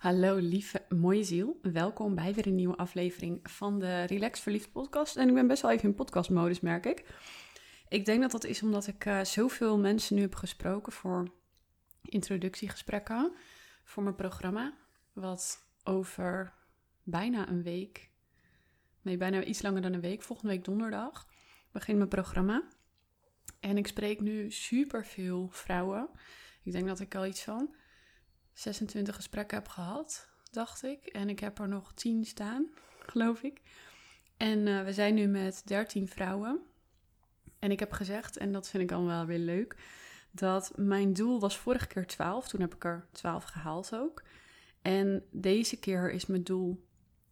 Hallo lieve mooie ziel, welkom bij weer een nieuwe aflevering van de Relax Verliefd podcast. En ik ben best wel even in podcastmodus merk ik. Ik denk dat dat is omdat ik uh, zoveel mensen nu heb gesproken voor introductiegesprekken voor mijn programma. Wat over bijna een week, nee bijna iets langer dan een week, volgende week donderdag, begint mijn programma. En ik spreek nu super veel vrouwen. Ik denk dat ik al iets van 26 gesprekken heb gehad, dacht ik. En ik heb er nog 10 staan, geloof ik. En uh, we zijn nu met 13 vrouwen. En ik heb gezegd, en dat vind ik dan wel weer leuk, dat mijn doel was vorige keer 12. Toen heb ik er 12 gehaald ook. En deze keer is mijn doel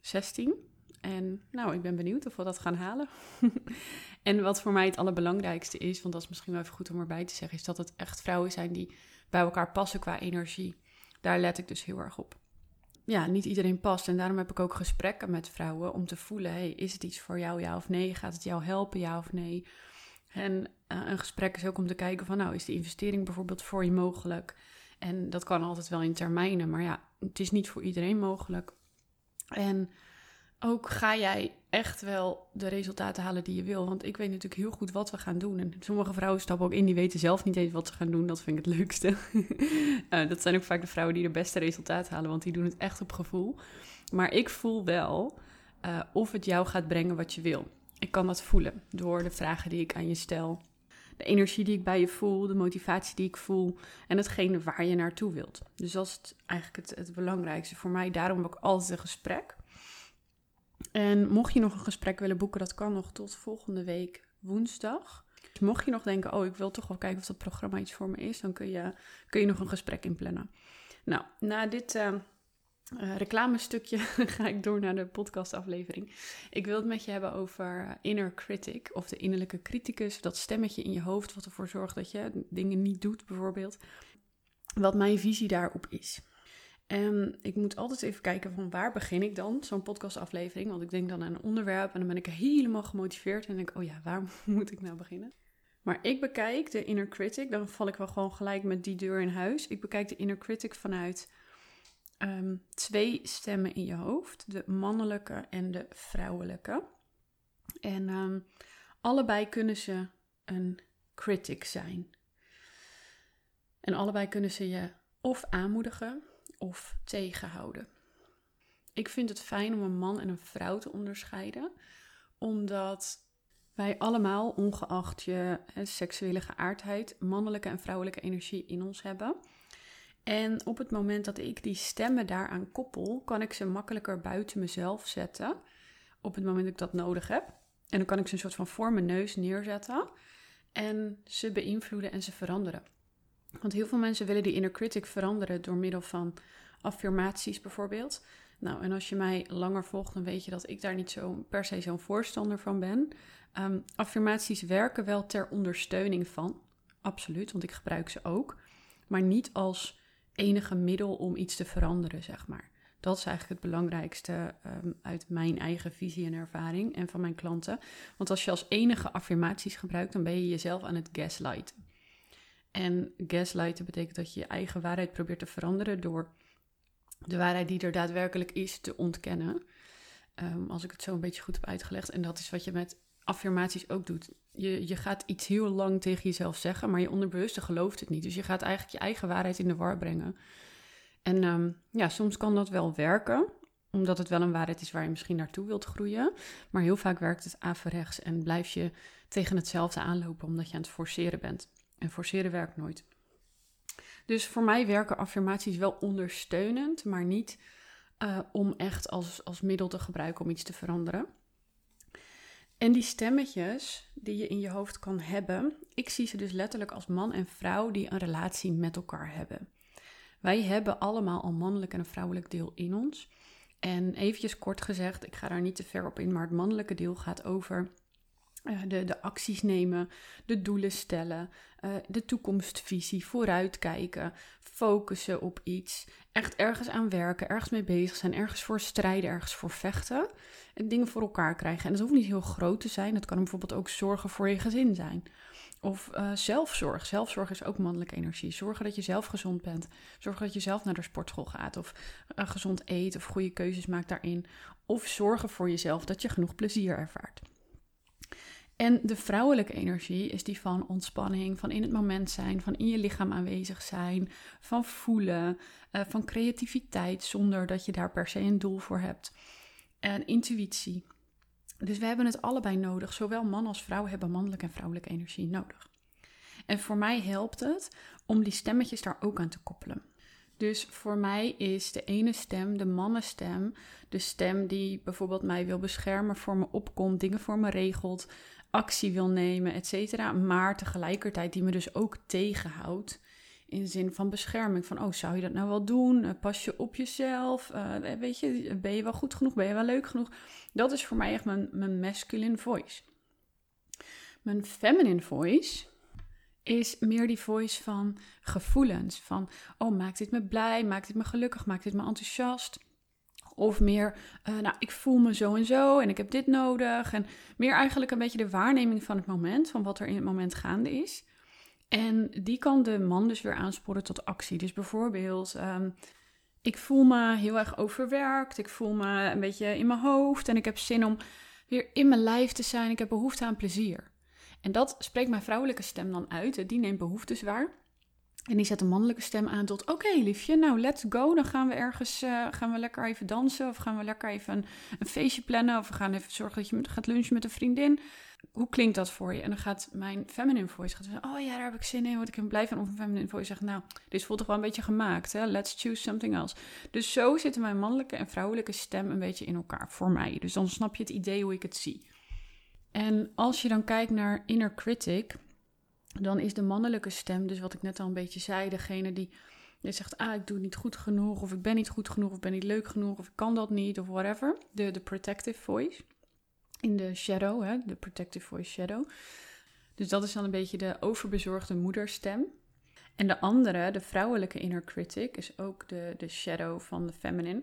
16. En nou, ik ben benieuwd of we dat gaan halen. en wat voor mij het allerbelangrijkste is, want dat is misschien wel even goed om erbij te zeggen, is dat het echt vrouwen zijn die bij elkaar passen qua energie. Daar let ik dus heel erg op. Ja, niet iedereen past. En daarom heb ik ook gesprekken met vrouwen om te voelen: hey, is het iets voor jou, ja of nee? Gaat het jou helpen, ja of nee? En uh, een gesprek is ook om te kijken van, nou, is de investering bijvoorbeeld voor je mogelijk? En dat kan altijd wel in termijnen, maar ja, het is niet voor iedereen mogelijk. En ook ga jij echt wel de resultaten halen die je wil. Want ik weet natuurlijk heel goed wat we gaan doen. En sommige vrouwen stappen ook in, die weten zelf niet eens wat ze gaan doen. Dat vind ik het leukste. uh, dat zijn ook vaak de vrouwen die de beste resultaten halen, want die doen het echt op gevoel. Maar ik voel wel uh, of het jou gaat brengen wat je wil. Ik kan dat voelen door de vragen die ik aan je stel. De energie die ik bij je voel, de motivatie die ik voel en hetgene waar je naartoe wilt. Dus dat is het, eigenlijk het, het belangrijkste voor mij. Daarom ik altijd een gesprek. En mocht je nog een gesprek willen boeken, dat kan nog tot volgende week woensdag. Dus mocht je nog denken, oh, ik wil toch wel kijken of dat programma iets voor me is, dan kun je, kun je nog een gesprek inplannen. Nou, na dit uh, uh, reclamestukje ga ik door naar de podcastaflevering. Ik wil het met je hebben over inner critic, of de innerlijke criticus, dat stemmetje in je hoofd wat ervoor zorgt dat je dingen niet doet, bijvoorbeeld. Wat mijn visie daarop is. En ik moet altijd even kijken van waar begin ik dan, zo'n podcastaflevering. Want ik denk dan aan een onderwerp en dan ben ik helemaal gemotiveerd. En denk oh ja, waar moet ik nou beginnen? Maar ik bekijk de inner critic, dan val ik wel gewoon gelijk met die deur in huis. Ik bekijk de inner critic vanuit um, twee stemmen in je hoofd. De mannelijke en de vrouwelijke. En um, allebei kunnen ze een critic zijn. En allebei kunnen ze je of aanmoedigen of tegenhouden. Ik vind het fijn om een man en een vrouw te onderscheiden, omdat wij allemaal, ongeacht je seksuele geaardheid, mannelijke en vrouwelijke energie in ons hebben. En op het moment dat ik die stemmen daaraan koppel, kan ik ze makkelijker buiten mezelf zetten. Op het moment dat ik dat nodig heb. En dan kan ik ze een soort van voor mijn neus neerzetten. En ze beïnvloeden en ze veranderen. Want heel veel mensen willen die inner critic veranderen door middel van affirmaties bijvoorbeeld. Nou, en als je mij langer volgt, dan weet je dat ik daar niet zo per se zo'n voorstander van ben. Um, affirmaties werken wel ter ondersteuning van, absoluut, want ik gebruik ze ook. Maar niet als enige middel om iets te veranderen, zeg maar. Dat is eigenlijk het belangrijkste um, uit mijn eigen visie en ervaring en van mijn klanten. Want als je als enige affirmaties gebruikt, dan ben je jezelf aan het gaslighten. En gaslighten betekent dat je je eigen waarheid probeert te veranderen door de waarheid die er daadwerkelijk is te ontkennen. Um, als ik het zo een beetje goed heb uitgelegd. En dat is wat je met affirmaties ook doet. Je, je gaat iets heel lang tegen jezelf zeggen, maar je onderbewuste gelooft het niet. Dus je gaat eigenlijk je eigen waarheid in de war brengen. En um, ja, soms kan dat wel werken, omdat het wel een waarheid is waar je misschien naartoe wilt groeien. Maar heel vaak werkt het averechts en blijf je tegen hetzelfde aanlopen omdat je aan het forceren bent. En forceren werkt nooit. Dus voor mij werken affirmaties wel ondersteunend, maar niet uh, om echt als, als middel te gebruiken om iets te veranderen. En die stemmetjes die je in je hoofd kan hebben, ik zie ze dus letterlijk als man en vrouw die een relatie met elkaar hebben. Wij hebben allemaal een mannelijk en een vrouwelijk deel in ons. En eventjes kort gezegd, ik ga daar niet te ver op in, maar het mannelijke deel gaat over de, de acties nemen, de doelen stellen, uh, de toekomstvisie, vooruitkijken, focussen op iets, echt ergens aan werken, ergens mee bezig zijn, ergens voor strijden, ergens voor vechten en dingen voor elkaar krijgen. En dat hoeft niet heel groot te zijn, dat kan bijvoorbeeld ook zorgen voor je gezin zijn. Of uh, zelfzorg. Zelfzorg is ook mannelijke energie. Zorgen dat je zelf gezond bent. Zorgen dat je zelf naar de sportschool gaat. Of gezond eet. Of goede keuzes maakt daarin. Of zorgen voor jezelf dat je genoeg plezier ervaart. En de vrouwelijke energie is die van ontspanning, van in het moment zijn, van in je lichaam aanwezig zijn, van voelen, uh, van creativiteit zonder dat je daar per se een doel voor hebt. En intuïtie. Dus we hebben het allebei nodig. Zowel man als vrouw hebben mannelijke en vrouwelijke energie nodig. En voor mij helpt het om die stemmetjes daar ook aan te koppelen. Dus voor mij is de ene stem, de mannenstem, de stem die bijvoorbeeld mij wil beschermen, voor me opkomt, dingen voor me regelt, actie wil nemen, et cetera. Maar tegelijkertijd die me dus ook tegenhoudt. In zin van bescherming. Van, oh, zou je dat nou wel doen? Eh, pas je op jezelf? Uh, weet je, ben je wel goed genoeg? Ben je wel leuk genoeg? Dat is voor mij echt mijn, mijn masculine voice. Mijn feminine voice is meer die voice van gevoelens. Van, oh, maakt dit me blij? Maakt dit me gelukkig? Maakt dit me enthousiast? Of meer, uh, nou, ik voel me zo en zo en ik heb dit nodig. En meer eigenlijk een beetje de waarneming van het moment, van wat er in het moment gaande is. En die kan de man dus weer aansporen tot actie. Dus bijvoorbeeld, um, ik voel me heel erg overwerkt. Ik voel me een beetje in mijn hoofd. En ik heb zin om weer in mijn lijf te zijn. Ik heb behoefte aan plezier. En dat spreekt mijn vrouwelijke stem dan uit. Die neemt behoeftes waar. En die zet de mannelijke stem aan tot: Oké, liefje, nou let's go. Dan gaan we ergens uh, gaan we lekker even dansen. Of gaan we lekker even een, een, feestje plannen. Of we gaan even zorgen dat je gaat lunchen met een vriendin. Hoe klinkt dat voor je? En dan gaat mijn feminine voice gaat zeggen: Oh ja, daar heb ik zin in. Word ik in blij van. Of mijn feminine voice zegt: Nou, dit voelt toch wel een beetje gemaakt. Hè? Let's choose something else. Dus zo zitten mijn mannelijke en vrouwelijke stem een beetje in elkaar voor mij. Dus dan snap je het idee hoe ik het zie. En als je dan kijkt naar inner critic dan is de mannelijke stem, dus wat ik net al een beetje zei, degene die, die zegt, ah, ik doe het niet goed genoeg, of ik ben niet goed genoeg, of ben niet leuk genoeg, of ik kan dat niet, of whatever. De, de protective voice. In de shadow, hè, de protective voice shadow. Dus dat is dan een beetje de overbezorgde moederstem. En de andere, de vrouwelijke inner critic, is ook de, de shadow van de feminine.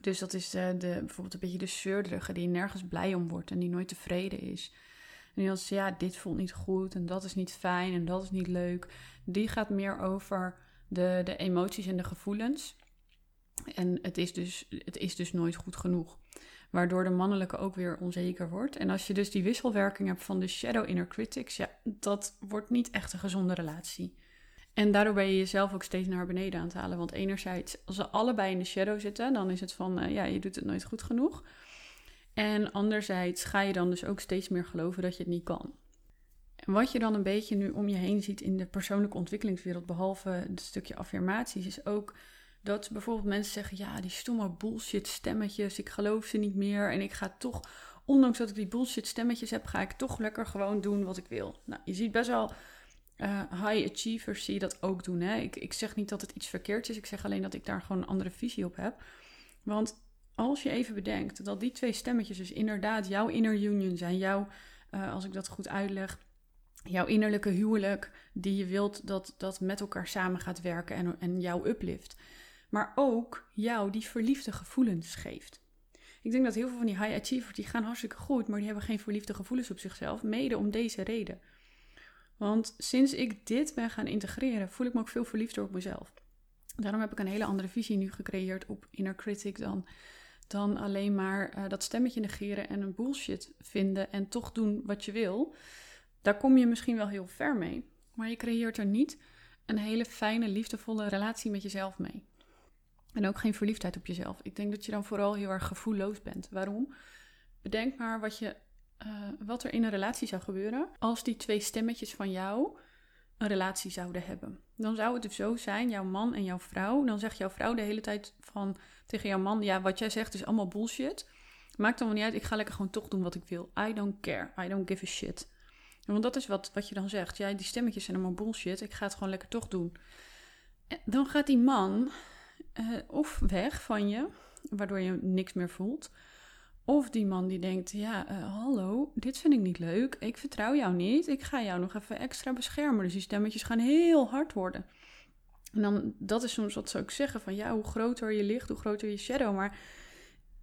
Dus dat is de, de, bijvoorbeeld een beetje de zeurderige die nergens blij om wordt en die nooit tevreden is. En als ja, dit voelt niet goed en dat is niet fijn en dat is niet leuk. Die gaat meer over de, de emoties en de gevoelens. En het is, dus, het is dus nooit goed genoeg. Waardoor de mannelijke ook weer onzeker wordt. En als je dus die wisselwerking hebt van de shadow inner critics, ja, dat wordt niet echt een gezonde relatie. En daardoor ben je jezelf ook steeds naar beneden aan het halen. Want enerzijds, als ze allebei in de shadow zitten, dan is het van, uh, ja, je doet het nooit goed genoeg. En anderzijds ga je dan dus ook steeds meer geloven dat je het niet kan. En wat je dan een beetje nu om je heen ziet in de persoonlijke ontwikkelingswereld, behalve het stukje affirmaties, is ook dat bijvoorbeeld mensen zeggen: Ja, die stomme bullshit stemmetjes, ik geloof ze niet meer. En ik ga toch, ondanks dat ik die bullshit stemmetjes heb, ga ik toch lekker gewoon doen wat ik wil. Nou, je ziet best wel uh, high achievers zie dat ook doen. Hè? Ik, ik zeg niet dat het iets verkeerd is, ik zeg alleen dat ik daar gewoon een andere visie op heb. Want als je even bedenkt dat die twee stemmetjes dus inderdaad jouw inner union zijn, jouw, uh, als ik dat goed uitleg, jouw innerlijke huwelijk, die je wilt dat dat met elkaar samen gaat werken en, en jou uplift. Maar ook jou die verliefde gevoelens geeft. Ik denk dat heel veel van die high achievers, die gaan hartstikke goed, maar die hebben geen verliefde gevoelens op zichzelf, mede om deze reden. Want sinds ik dit ben gaan integreren, voel ik me ook veel verliefder op mezelf. Daarom heb ik een hele andere visie nu gecreëerd op inner critic dan dan alleen maar uh, dat stemmetje negeren en een bullshit vinden en toch doen wat je wil. Daar kom je misschien wel heel ver mee, maar je creëert er niet een hele fijne, liefdevolle relatie met jezelf mee. En ook geen verliefdheid op jezelf. Ik denk dat je dan vooral heel erg gevoelloos bent. Waarom? Bedenk maar wat, je, uh, wat er in een relatie zou gebeuren als die twee stemmetjes van jou een relatie zouden hebben. Dan zou het dus zo zijn, jouw man en jouw vrouw. Dan zegt jouw vrouw de hele tijd van tegen jouw man: Ja, wat jij zegt is allemaal bullshit. Maakt dan wel niet uit, ik ga lekker gewoon toch doen wat ik wil. I don't care. I don't give a shit. Want dat is wat, wat je dan zegt. Ja, die stemmetjes zijn allemaal bullshit. Ik ga het gewoon lekker toch doen. En dan gaat die man uh, of weg van je, waardoor je niks meer voelt. Of die man die denkt, ja, uh, hallo, dit vind ik niet leuk. Ik vertrouw jou niet. Ik ga jou nog even extra beschermen. Dus die stemmetjes gaan heel hard worden. En dan, dat is soms wat ze ook zeggen van, ja, hoe groter je licht, hoe groter je shadow. Maar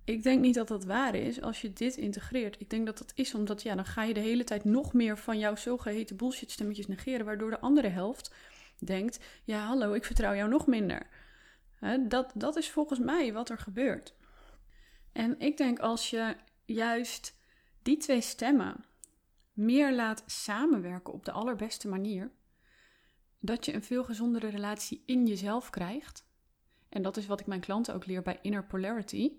ik denk niet dat dat waar is als je dit integreert. Ik denk dat dat is omdat, ja, dan ga je de hele tijd nog meer van jouw zogeheten bullshit stemmetjes negeren, waardoor de andere helft denkt, ja, hallo, ik vertrouw jou nog minder. dat, dat is volgens mij wat er gebeurt. En ik denk als je juist die twee stemmen meer laat samenwerken op de allerbeste manier, dat je een veel gezondere relatie in jezelf krijgt. En dat is wat ik mijn klanten ook leer bij Inner Polarity.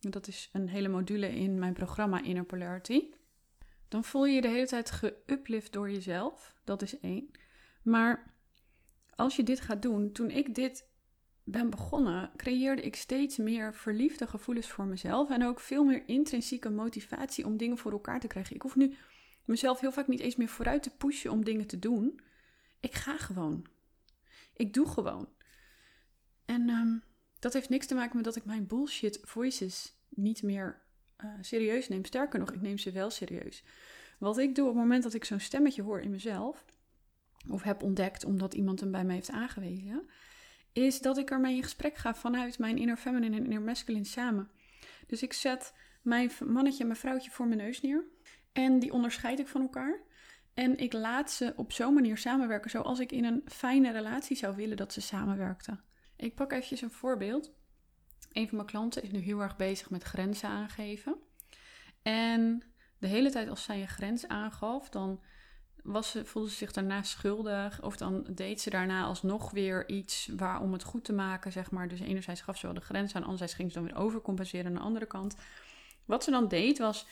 Dat is een hele module in mijn programma Inner Polarity. Dan voel je je de hele tijd geuplift door jezelf. Dat is één. Maar als je dit gaat doen, toen ik dit ben begonnen, creëerde ik steeds meer verliefde gevoelens voor mezelf. En ook veel meer intrinsieke motivatie om dingen voor elkaar te krijgen. Ik hoef nu mezelf heel vaak niet eens meer vooruit te pushen om dingen te doen. Ik ga gewoon. Ik doe gewoon. En ehm, dat heeft niks te maken met dat ik mijn bullshit voices niet meer uh, serieus neem. Sterker nog, ik neem ze wel serieus. Wat ik doe op het moment dat ik zo'n stemmetje hoor in mezelf, of heb ontdekt omdat iemand hem bij mij heeft aangewezen, is dat ik ermee in gesprek ga vanuit mijn inner feminine en inner masculine samen. Dus ik zet mijn mannetje en mijn vrouwtje voor mijn neus neer. En die onderscheid ik van elkaar. En ik laat ze op zo'n manier samenwerken zoals ik in een fijne relatie zou willen dat ze samenwerkten. Ik pak eventjes een voorbeeld. Een van mijn klanten is nu heel erg bezig met grenzen aangeven. En de hele tijd als zij een grens aangaf, dan was ze, voelde ze zich daarna schuldig. Of dan deed ze daarna alsnog weer iets waar, om het goed te maken, zeg maar. Dus enerzijds gaf ze wel de grens aan, anderzijds ging ze dan weer overcompenseren aan de andere kant. Wat ze dan deed was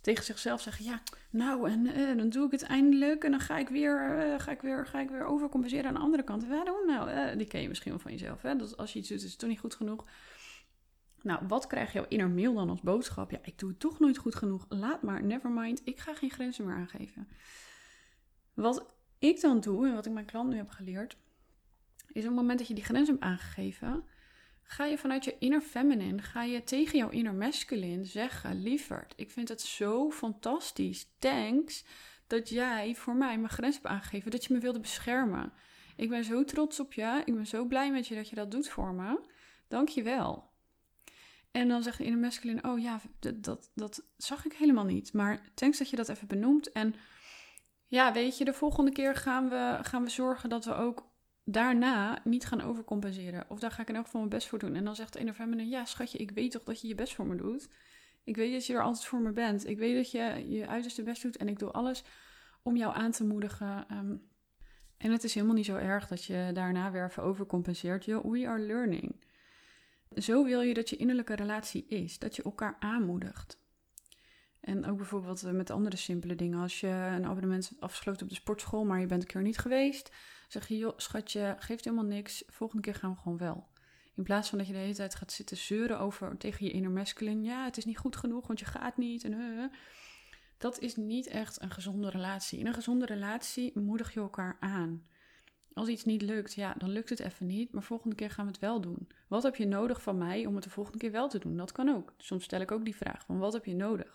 tegen zichzelf zeggen: Ja, nou, en uh, dan doe ik het eindelijk. En dan ga ik weer, uh, ga ik weer, ga ik weer overcompenseren aan de andere kant. Waarom nou? Uh, die ken je misschien wel van jezelf. Hè? Dat als je iets doet, is het toch niet goed genoeg. Nou, wat krijg jouw inner mail dan als boodschap? Ja, ik doe het toch nooit goed genoeg. Laat maar, never mind. Ik ga geen grenzen meer aangeven. Wat ik dan doe en wat ik mijn klant nu heb geleerd, is op het moment dat je die grens hebt aangegeven, ga je vanuit je inner feminine, ga je tegen jouw inner masculine zeggen, lieverd, ik vind het zo fantastisch, thanks, dat jij voor mij mijn grens hebt aangegeven, dat je me wilde beschermen. Ik ben zo trots op je, ik ben zo blij met je dat je dat doet voor me. Dank je wel. En dan zegt de inner masculine, oh ja, dat, dat, dat zag ik helemaal niet. Maar thanks dat je dat even benoemt. En ja, weet je, de volgende keer gaan we, gaan we zorgen dat we ook daarna niet gaan overcompenseren. Of daar ga ik in elk geval mijn best voor doen. En dan zegt de inner feminine, ja schatje, ik weet toch dat je je best voor me doet. Ik weet dat je er altijd voor me bent. Ik weet dat je je uiterste best doet en ik doe alles om jou aan te moedigen. Ehm, en het is helemaal niet zo erg dat je daarna weer even overcompenseert. we are learning. Zo wil je dat je innerlijke relatie is, dat je elkaar aanmoedigt. En ook bijvoorbeeld met andere simpele dingen. Als je een abonnement hebt afgesloten op de sportschool, maar je bent een keer niet geweest, zeg je, joh, schatje, geeft helemaal niks. Volgende keer gaan we gewoon wel. In plaats van dat je de hele tijd gaat zitten zeuren over tegen je inner masculine. Ja, het is niet goed genoeg, want je gaat niet. En, uh, dat is niet echt een gezonde relatie. In een gezonde relatie moedig je elkaar aan. Als iets niet lukt, ja, dan lukt het even niet, maar volgende keer gaan we het wel doen. Wat heb je nodig van mij om het de volgende keer wel te doen? Dat kan ook. Soms stel ik ook die vraag van wat heb je nodig?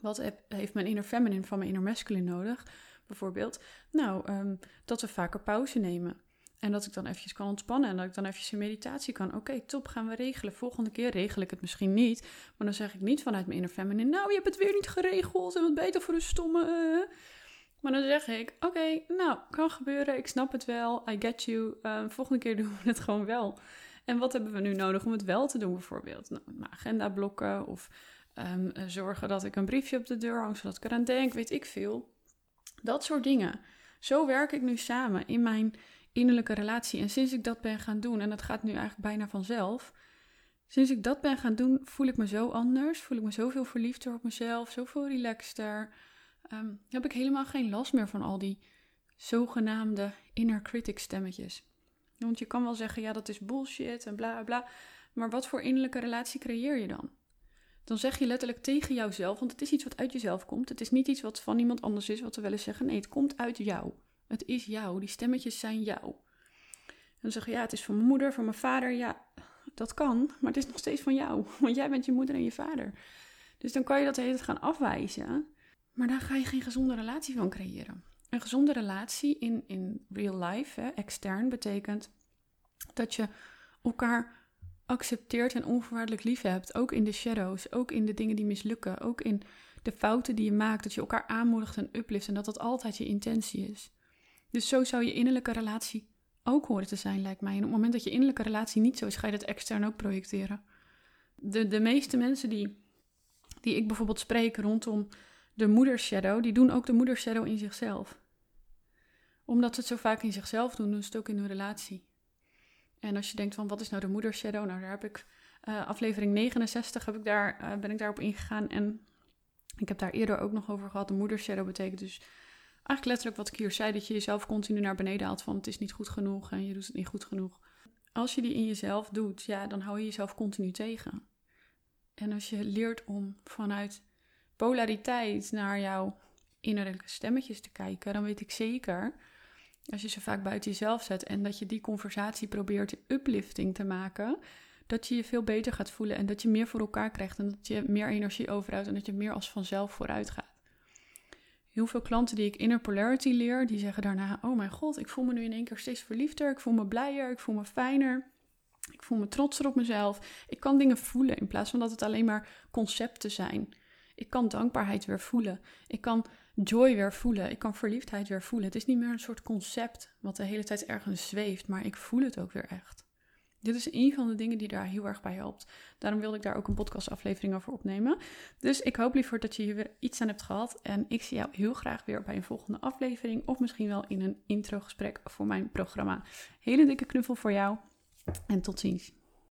Wat heeft mijn inner feminine van mijn inner masculine nodig? Bijvoorbeeld, nou, ehm, dat we vaker pauze nemen. En dat ik dan eventjes kan ontspannen en dat ik dan eventjes in meditatie kan. Oké, top, gaan we regelen. Volgende keer regel ik het misschien niet. Maar dan zeg ik niet vanuit mijn inner feminine, nou, je hebt het weer niet geregeld en wat beter voor een stomme... Uh. Maar dan zeg ik, oké, nou, kan gebeuren, ik snap het wel, I get you. Uh, volgende keer doen we het gewoon wel. En wat hebben we nu nodig om het wel te doen bijvoorbeeld? Nou, agenda blokken of um, zorgen dat ik een briefje op de deur hang, zodat ik eraan denk, weet ik veel. Dat soort dingen. Zo werk ik nu samen in mijn innerlijke relatie. En sinds ik dat ben gaan doen, en dat gaat nu eigenlijk bijna vanzelf... Sinds ik dat ben gaan doen, voel ik me zo anders. Voel ik me zoveel verliefder op mezelf, zoveel relaxter um, heb ik helemaal geen last meer van al die zogenaamde inner critic stemmetjes. Want je kan wel zeggen, ja, dat is bullshit en bla bla. Maar wat voor innerlijke relatie creëer je dan? Dan zeg je letterlijk tegen jouzelf, want het is iets wat uit jezelf komt. Het is niet iets wat van iemand anders is, wat we wel eens zeggen. Nee, het komt uit jou. Het is jou. Die stemmetjes zijn jou. Dan zeg je, ja, het is van mijn moeder, van mijn vader. Ja, dat kan, maar het is nog steeds van jou. Want jij bent je moeder en je vader. Dus dan kan je dat de hele gaan afwijzen. Maar daar ga je geen gezonde relatie van creëren. Een gezonde relatie in, in real life, hè, extern, betekent dat je elkaar accepteert en onvoorwaardelijk lief hebt. Ook in de shadows, ook in de dingen die mislukken, ook in de fouten die je maakt. Dat je elkaar aanmoedigt en uplift en dat dat altijd je intentie is. Dus zo zou je innerlijke relatie ook horen te zijn, lijkt mij. En op het moment dat je innerlijke relatie niet zo is, ga je dat extern ook projecteren. De, de meeste mensen die, die ik bijvoorbeeld spreek rondom de moedershadow, die doen ook de moedershadow in zichzelf. Omdat ze het zo vaak in zichzelf doen, doen ze het ook in hun relatie. En als je denkt van wat is nou de moedershadow? Nou, daar heb ik uh, aflevering 69 heb ik daar, uh, ben ik daarop ingegaan. En ik heb daar eerder ook nog over gehad. De moedershadow betekent dus eigenlijk letterlijk wat ik hier zei, dat je jezelf continu naar beneden haalt van het is niet goed genoeg en je doet het niet goed genoeg. Als je die in jezelf doet, ja, dan hou je jezelf continu tegen. En als je leert om vanuit polariteit naar jouw innerlijke stemmetjes te kijken, dan weet ik zeker, als je ze vaak buiten jezelf zet en dat je die conversatie probeert uplifting te maken, dat je je veel beter gaat voelen en dat je meer voor elkaar krijgt en dat je meer energie overhoudt en dat je meer als vanzelf vooruit gaat. Heel veel klanten die ik inner polarity leer, die zeggen daarna: Oh mijn god, ik voel me nu in één keer steeds verliefder. Ik voel me blijer, ik voel me fijner. Ik voel me trotser op mezelf. Ik kan dingen voelen in plaats van dat het alleen maar concepten zijn. Ik kan dankbaarheid weer voelen. Ik kan joy weer voelen. Ik kan verliefdheid weer voelen. Het is niet meer een soort concept wat de hele tijd ergens zweeft, maar ik voel het ook weer echt. Dit is een van de dingen die daar heel erg bij helpt. Daarom wilde ik daar ook een podcastaflevering over opnemen. Dus ik hoop liever dat je hier weer iets aan hebt gehad. En ik zie jou heel graag weer bij een volgende aflevering. Of misschien wel in een introgesprek voor mijn programma. Hele dikke knuffel voor jou. En tot ziens.